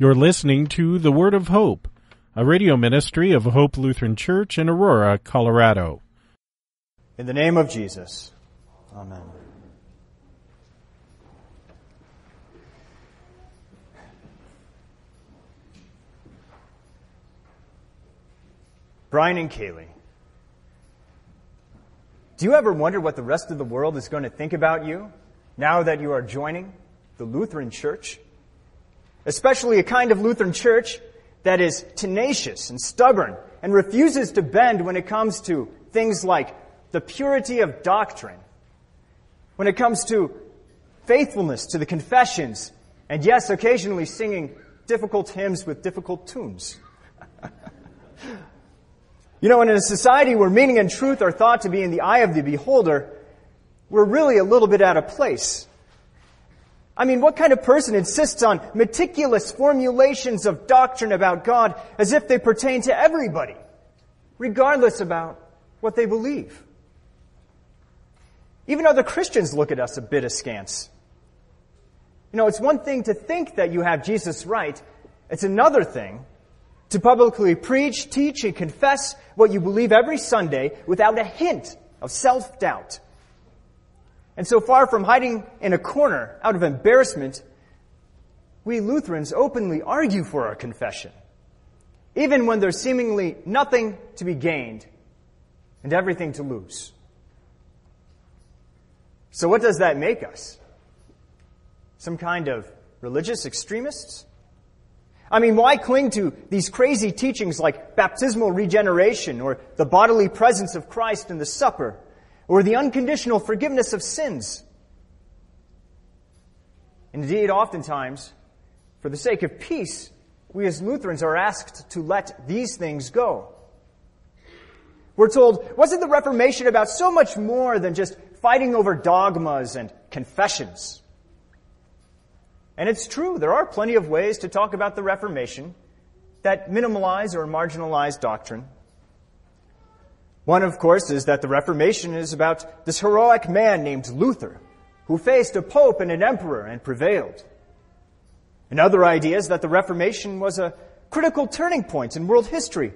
You're listening to The Word of Hope, a radio ministry of Hope Lutheran Church in Aurora, Colorado. In the name of Jesus. Amen. Brian and Kaylee. Do you ever wonder what the rest of the world is going to think about you now that you are joining the Lutheran Church? Especially a kind of Lutheran church that is tenacious and stubborn and refuses to bend when it comes to things like the purity of doctrine, when it comes to faithfulness to the confessions, and yes, occasionally singing difficult hymns with difficult tunes. you know, in a society where meaning and truth are thought to be in the eye of the beholder, we're really a little bit out of place. I mean, what kind of person insists on meticulous formulations of doctrine about God as if they pertain to everybody, regardless about what they believe? Even other Christians look at us a bit askance. You know, it's one thing to think that you have Jesus right. It's another thing to publicly preach, teach, and confess what you believe every Sunday without a hint of self-doubt. And so far from hiding in a corner out of embarrassment, we Lutherans openly argue for our confession, even when there's seemingly nothing to be gained and everything to lose. So what does that make us? Some kind of religious extremists? I mean, why cling to these crazy teachings like baptismal regeneration or the bodily presence of Christ in the supper? Or the unconditional forgiveness of sins. Indeed, oftentimes, for the sake of peace, we as Lutherans are asked to let these things go. We're told, wasn't the Reformation about so much more than just fighting over dogmas and confessions? And it's true, there are plenty of ways to talk about the Reformation that minimalize or marginalize doctrine. One, of course, is that the Reformation is about this heroic man named Luther, who faced a pope and an emperor and prevailed. Another idea is that the Reformation was a critical turning point in world history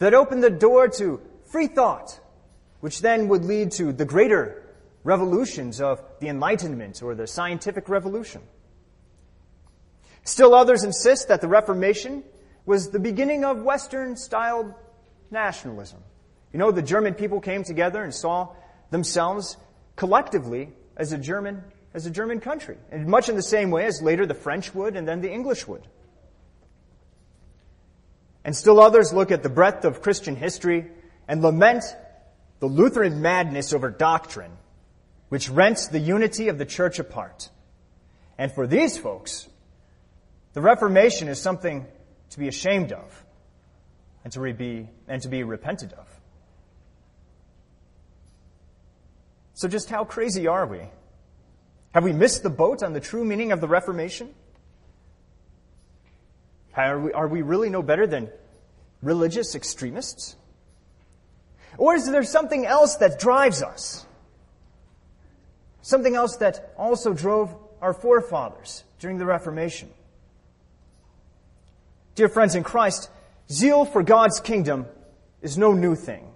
that opened the door to free thought, which then would lead to the greater revolutions of the Enlightenment or the scientific revolution. Still others insist that the Reformation was the beginning of Western style nationalism you know, the German people came together and saw themselves collectively as a German, as a German country. And much in the same way as later the French would and then the English would. And still others look at the breadth of Christian history and lament the Lutheran madness over doctrine, which rents the unity of the church apart. And for these folks, the Reformation is something to be ashamed of and to be, and to be repented of. So, just how crazy are we? Have we missed the boat on the true meaning of the Reformation? Are we, are we really no better than religious extremists? Or is there something else that drives us? Something else that also drove our forefathers during the Reformation? Dear friends in Christ, zeal for God's kingdom is no new thing.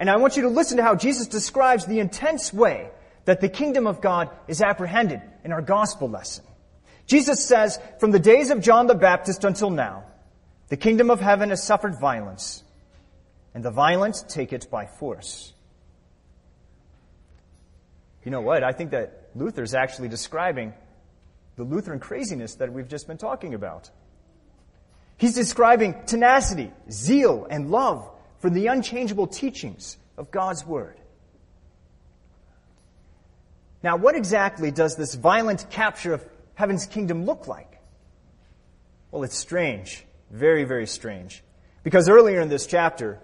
And I want you to listen to how Jesus describes the intense way that the kingdom of God is apprehended in our gospel lesson. Jesus says, from the days of John the Baptist until now, the kingdom of heaven has suffered violence, and the violent take it by force. You know what? I think that Luther is actually describing the Lutheran craziness that we've just been talking about. He's describing tenacity, zeal, and love for the unchangeable teachings of God's Word. Now, what exactly does this violent capture of heaven's kingdom look like? Well, it's strange. Very, very strange. Because earlier in this chapter,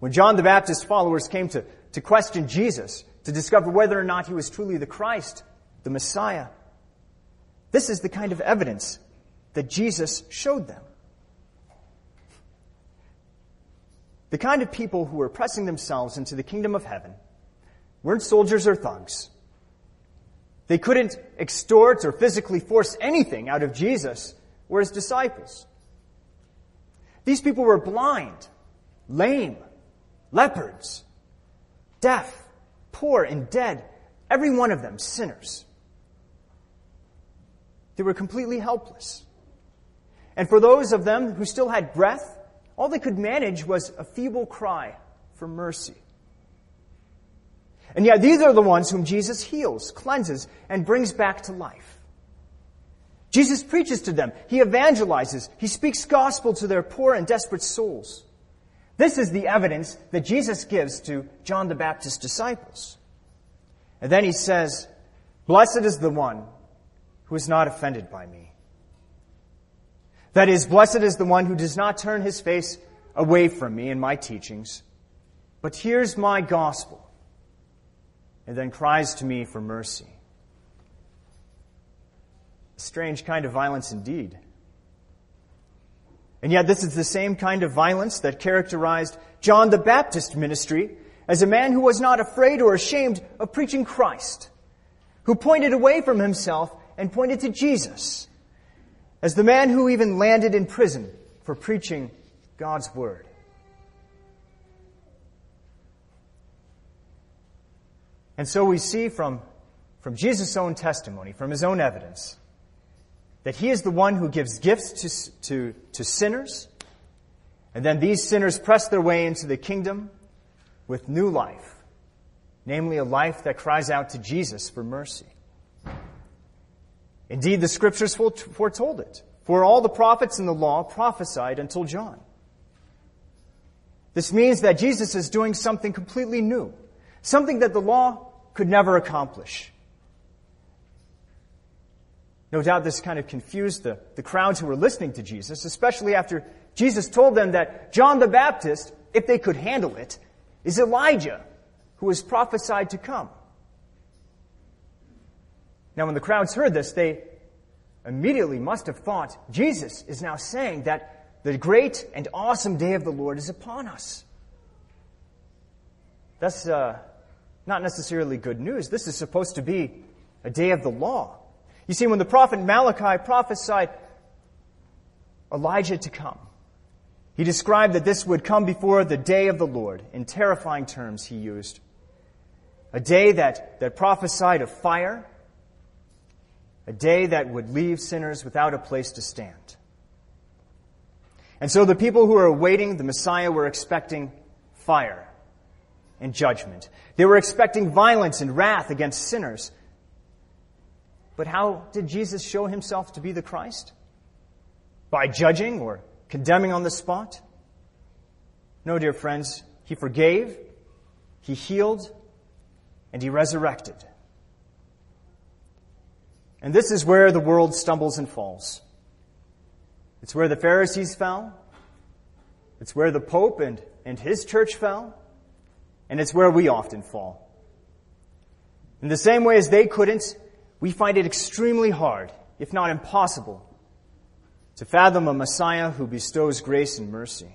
when John the Baptist's followers came to, to question Jesus, to discover whether or not he was truly the Christ, the Messiah, this is the kind of evidence that Jesus showed them. The kind of people who were pressing themselves into the kingdom of heaven weren't soldiers or thugs. They couldn't extort or physically force anything out of Jesus were his disciples. These people were blind, lame, leopards, deaf, poor, and dead. Every one of them sinners. They were completely helpless. And for those of them who still had breath, all they could manage was a feeble cry for mercy. And yet these are the ones whom Jesus heals, cleanses, and brings back to life. Jesus preaches to them. He evangelizes. He speaks gospel to their poor and desperate souls. This is the evidence that Jesus gives to John the Baptist's disciples. And then he says, Blessed is the one who is not offended by me. That is, blessed is the one who does not turn his face away from me and my teachings, but hears my gospel and then cries to me for mercy. A strange kind of violence indeed. And yet this is the same kind of violence that characterized John the Baptist ministry as a man who was not afraid or ashamed of preaching Christ, who pointed away from himself and pointed to Jesus as the man who even landed in prison for preaching God's word. And so we see from, from Jesus' own testimony, from his own evidence, that he is the one who gives gifts to, to, to sinners, and then these sinners press their way into the kingdom with new life, namely a life that cries out to Jesus for mercy. Indeed, the scriptures foretold it, for all the prophets in the law prophesied until John. This means that Jesus is doing something completely new, something that the law could never accomplish. No doubt this kind of confused the, the crowds who were listening to Jesus, especially after Jesus told them that John the Baptist, if they could handle it, is Elijah, who was prophesied to come. Now, when the crowds heard this, they immediately must have thought Jesus is now saying that the great and awesome day of the Lord is upon us. That's uh, not necessarily good news. This is supposed to be a day of the law. You see, when the prophet Malachi prophesied Elijah to come, he described that this would come before the day of the Lord. In terrifying terms, he used. A day that, that prophesied of fire, a day that would leave sinners without a place to stand. And so the people who were awaiting the Messiah were expecting fire and judgment. They were expecting violence and wrath against sinners. But how did Jesus show himself to be the Christ? By judging or condemning on the spot? No, dear friends, he forgave, he healed, and he resurrected. And this is where the world stumbles and falls. It's where the Pharisees fell. It's where the Pope and, and his church fell. And it's where we often fall. In the same way as they couldn't, we find it extremely hard, if not impossible, to fathom a Messiah who bestows grace and mercy.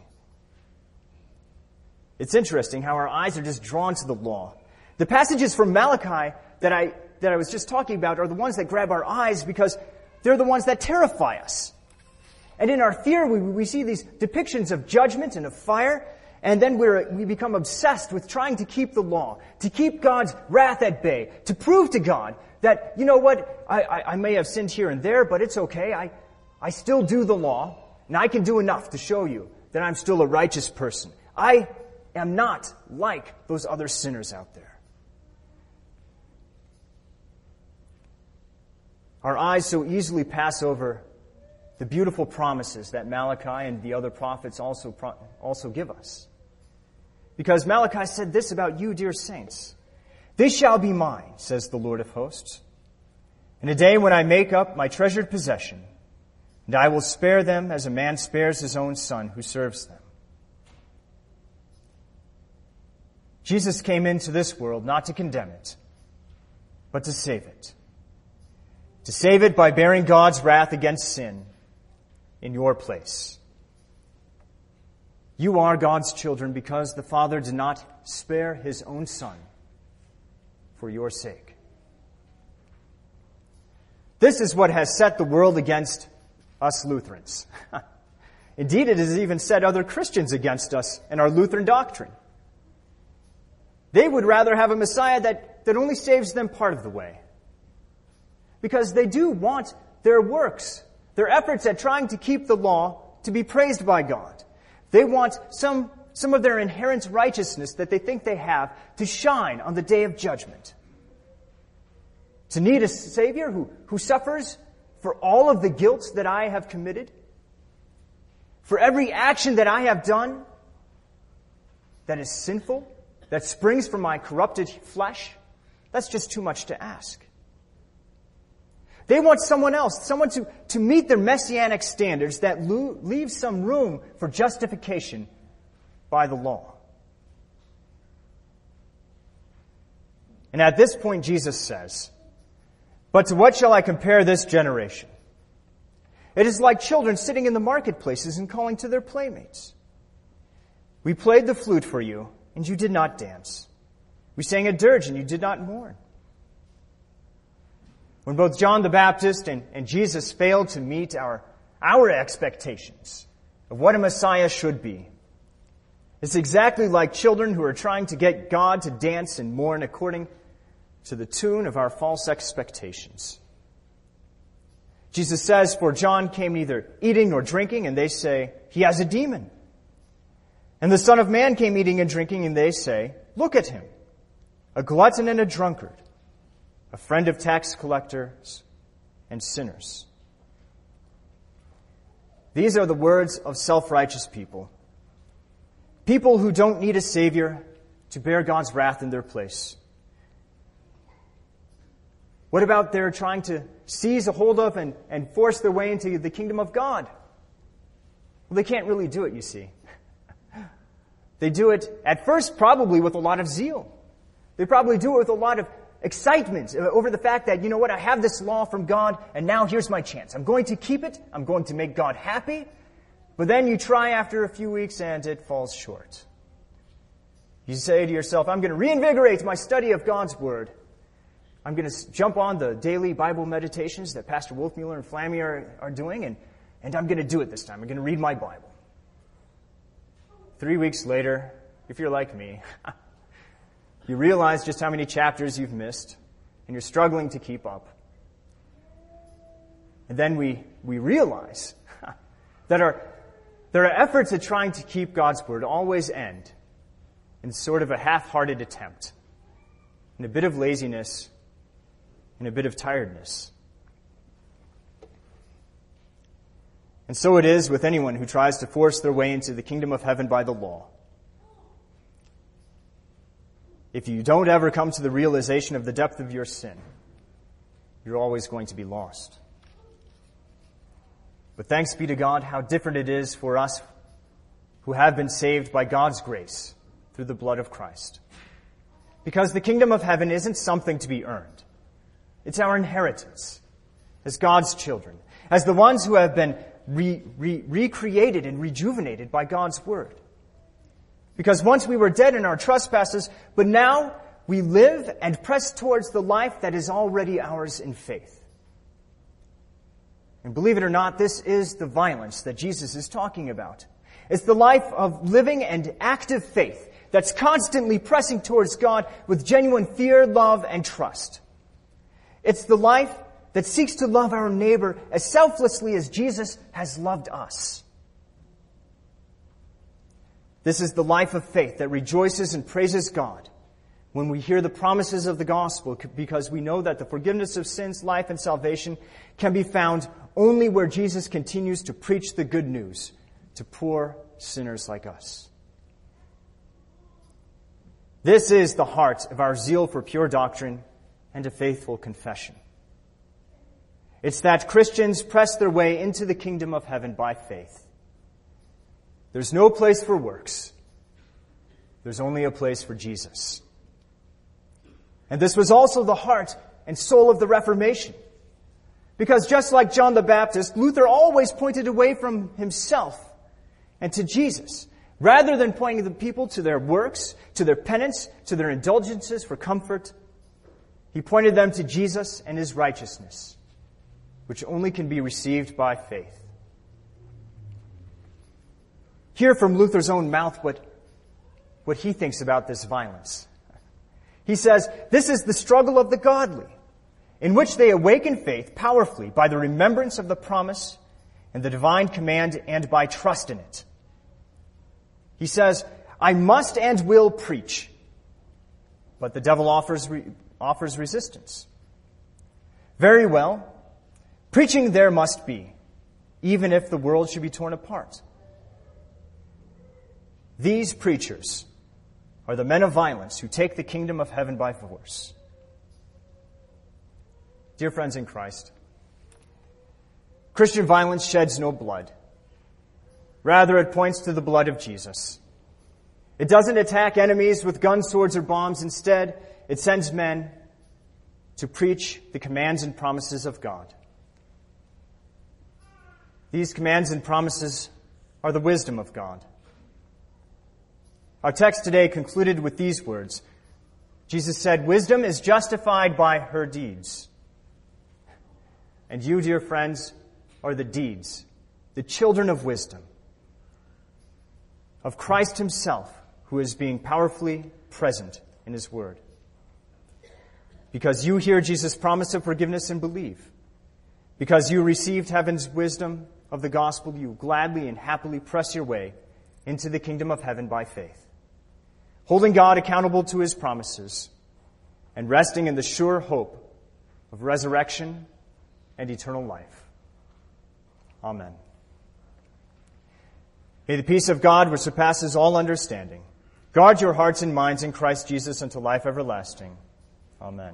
It's interesting how our eyes are just drawn to the law. The passages from Malachi that I that I was just talking about are the ones that grab our eyes because they're the ones that terrify us. And in our fear, we, we see these depictions of judgment and of fire, and then we become obsessed with trying to keep the law, to keep God's wrath at bay, to prove to God that, you know what, I, I, I may have sinned here and there, but it's okay. I, I still do the law, and I can do enough to show you that I'm still a righteous person. I am not like those other sinners out there. Our eyes so easily pass over the beautiful promises that Malachi and the other prophets also, also give us. Because Malachi said this about you, dear saints. This shall be mine, says the Lord of hosts, in a day when I make up my treasured possession, and I will spare them as a man spares his own son who serves them. Jesus came into this world not to condemn it, but to save it to save it by bearing God's wrath against sin in your place. You are God's children because the Father did not spare his own Son for your sake. This is what has set the world against us Lutherans. Indeed, it has even set other Christians against us and our Lutheran doctrine. They would rather have a Messiah that, that only saves them part of the way. Because they do want their works, their efforts at trying to keep the law to be praised by God. They want some, some of their inherent righteousness that they think they have to shine on the day of judgment. To need a Savior who, who suffers for all of the guilt that I have committed, for every action that I have done that is sinful, that springs from my corrupted flesh, that's just too much to ask. They want someone else, someone to, to meet their messianic standards that lo- leave some room for justification by the law. And at this point, Jesus says, But to what shall I compare this generation? It is like children sitting in the marketplaces and calling to their playmates. We played the flute for you, and you did not dance. We sang a dirge, and you did not mourn. When both John the Baptist and, and Jesus failed to meet our, our expectations of what a Messiah should be, it's exactly like children who are trying to get God to dance and mourn according to the tune of our false expectations. Jesus says, For John came neither eating nor drinking, and they say, He has a demon. And the Son of Man came eating and drinking, and they say, Look at him, a glutton and a drunkard a friend of tax collectors and sinners. These are the words of self-righteous people. People who don't need a savior to bear God's wrath in their place. What about their trying to seize a hold of and, and force their way into the kingdom of God? Well, they can't really do it, you see. They do it at first probably with a lot of zeal. They probably do it with a lot of excitement over the fact that, you know what, I have this law from God and now here's my chance. I'm going to keep it. I'm going to make God happy. But then you try after a few weeks and it falls short. You say to yourself, I'm going to reinvigorate my study of God's Word. I'm going to jump on the daily Bible meditations that Pastor Wolfmueller and Flamme are, are doing, and, and I'm going to do it this time. I'm going to read my Bible. Three weeks later, if you're like me, You realize just how many chapters you've missed, and you're struggling to keep up. And then we, we realize that our, there are efforts at trying to keep God's Word always end in sort of a half-hearted attempt, in a bit of laziness, in a bit of tiredness. And so it is with anyone who tries to force their way into the kingdom of heaven by the law. If you don't ever come to the realization of the depth of your sin, you're always going to be lost. But thanks be to God, how different it is for us who have been saved by God's grace through the blood of Christ. Because the kingdom of heaven isn't something to be earned. It's our inheritance as God's children, as the ones who have been re- re- recreated and rejuvenated by God's word. Because once we were dead in our trespasses, but now we live and press towards the life that is already ours in faith. And believe it or not, this is the violence that Jesus is talking about. It's the life of living and active faith that's constantly pressing towards God with genuine fear, love, and trust. It's the life that seeks to love our neighbor as selflessly as Jesus has loved us. This is the life of faith that rejoices and praises God when we hear the promises of the gospel because we know that the forgiveness of sins, life, and salvation can be found only where Jesus continues to preach the good news to poor sinners like us. This is the heart of our zeal for pure doctrine and a faithful confession. It's that Christians press their way into the kingdom of heaven by faith. There's no place for works. There's only a place for Jesus. And this was also the heart and soul of the Reformation. Because just like John the Baptist, Luther always pointed away from himself and to Jesus, rather than pointing the people to their works, to their penance, to their indulgences for comfort. He pointed them to Jesus and his righteousness, which only can be received by faith. Hear from Luther's own mouth what, what he thinks about this violence. He says, This is the struggle of the godly, in which they awaken faith powerfully by the remembrance of the promise and the divine command and by trust in it. He says, I must and will preach. But the devil offers, re- offers resistance. Very well. Preaching there must be, even if the world should be torn apart. These preachers are the men of violence who take the kingdom of heaven by force. Dear friends in Christ, Christian violence sheds no blood. Rather, it points to the blood of Jesus. It doesn't attack enemies with guns, swords, or bombs. Instead, it sends men to preach the commands and promises of God. These commands and promises are the wisdom of God. Our text today concluded with these words. Jesus said, Wisdom is justified by her deeds. And you, dear friends, are the deeds, the children of wisdom, of Christ Himself, who is being powerfully present in His Word. Because you hear Jesus' promise of forgiveness and believe. Because you received heaven's wisdom of the gospel, you gladly and happily press your way into the kingdom of heaven by faith. Holding God accountable to His promises and resting in the sure hope of resurrection and eternal life. Amen. May the peace of God, which surpasses all understanding, guard your hearts and minds in Christ Jesus unto life everlasting. Amen.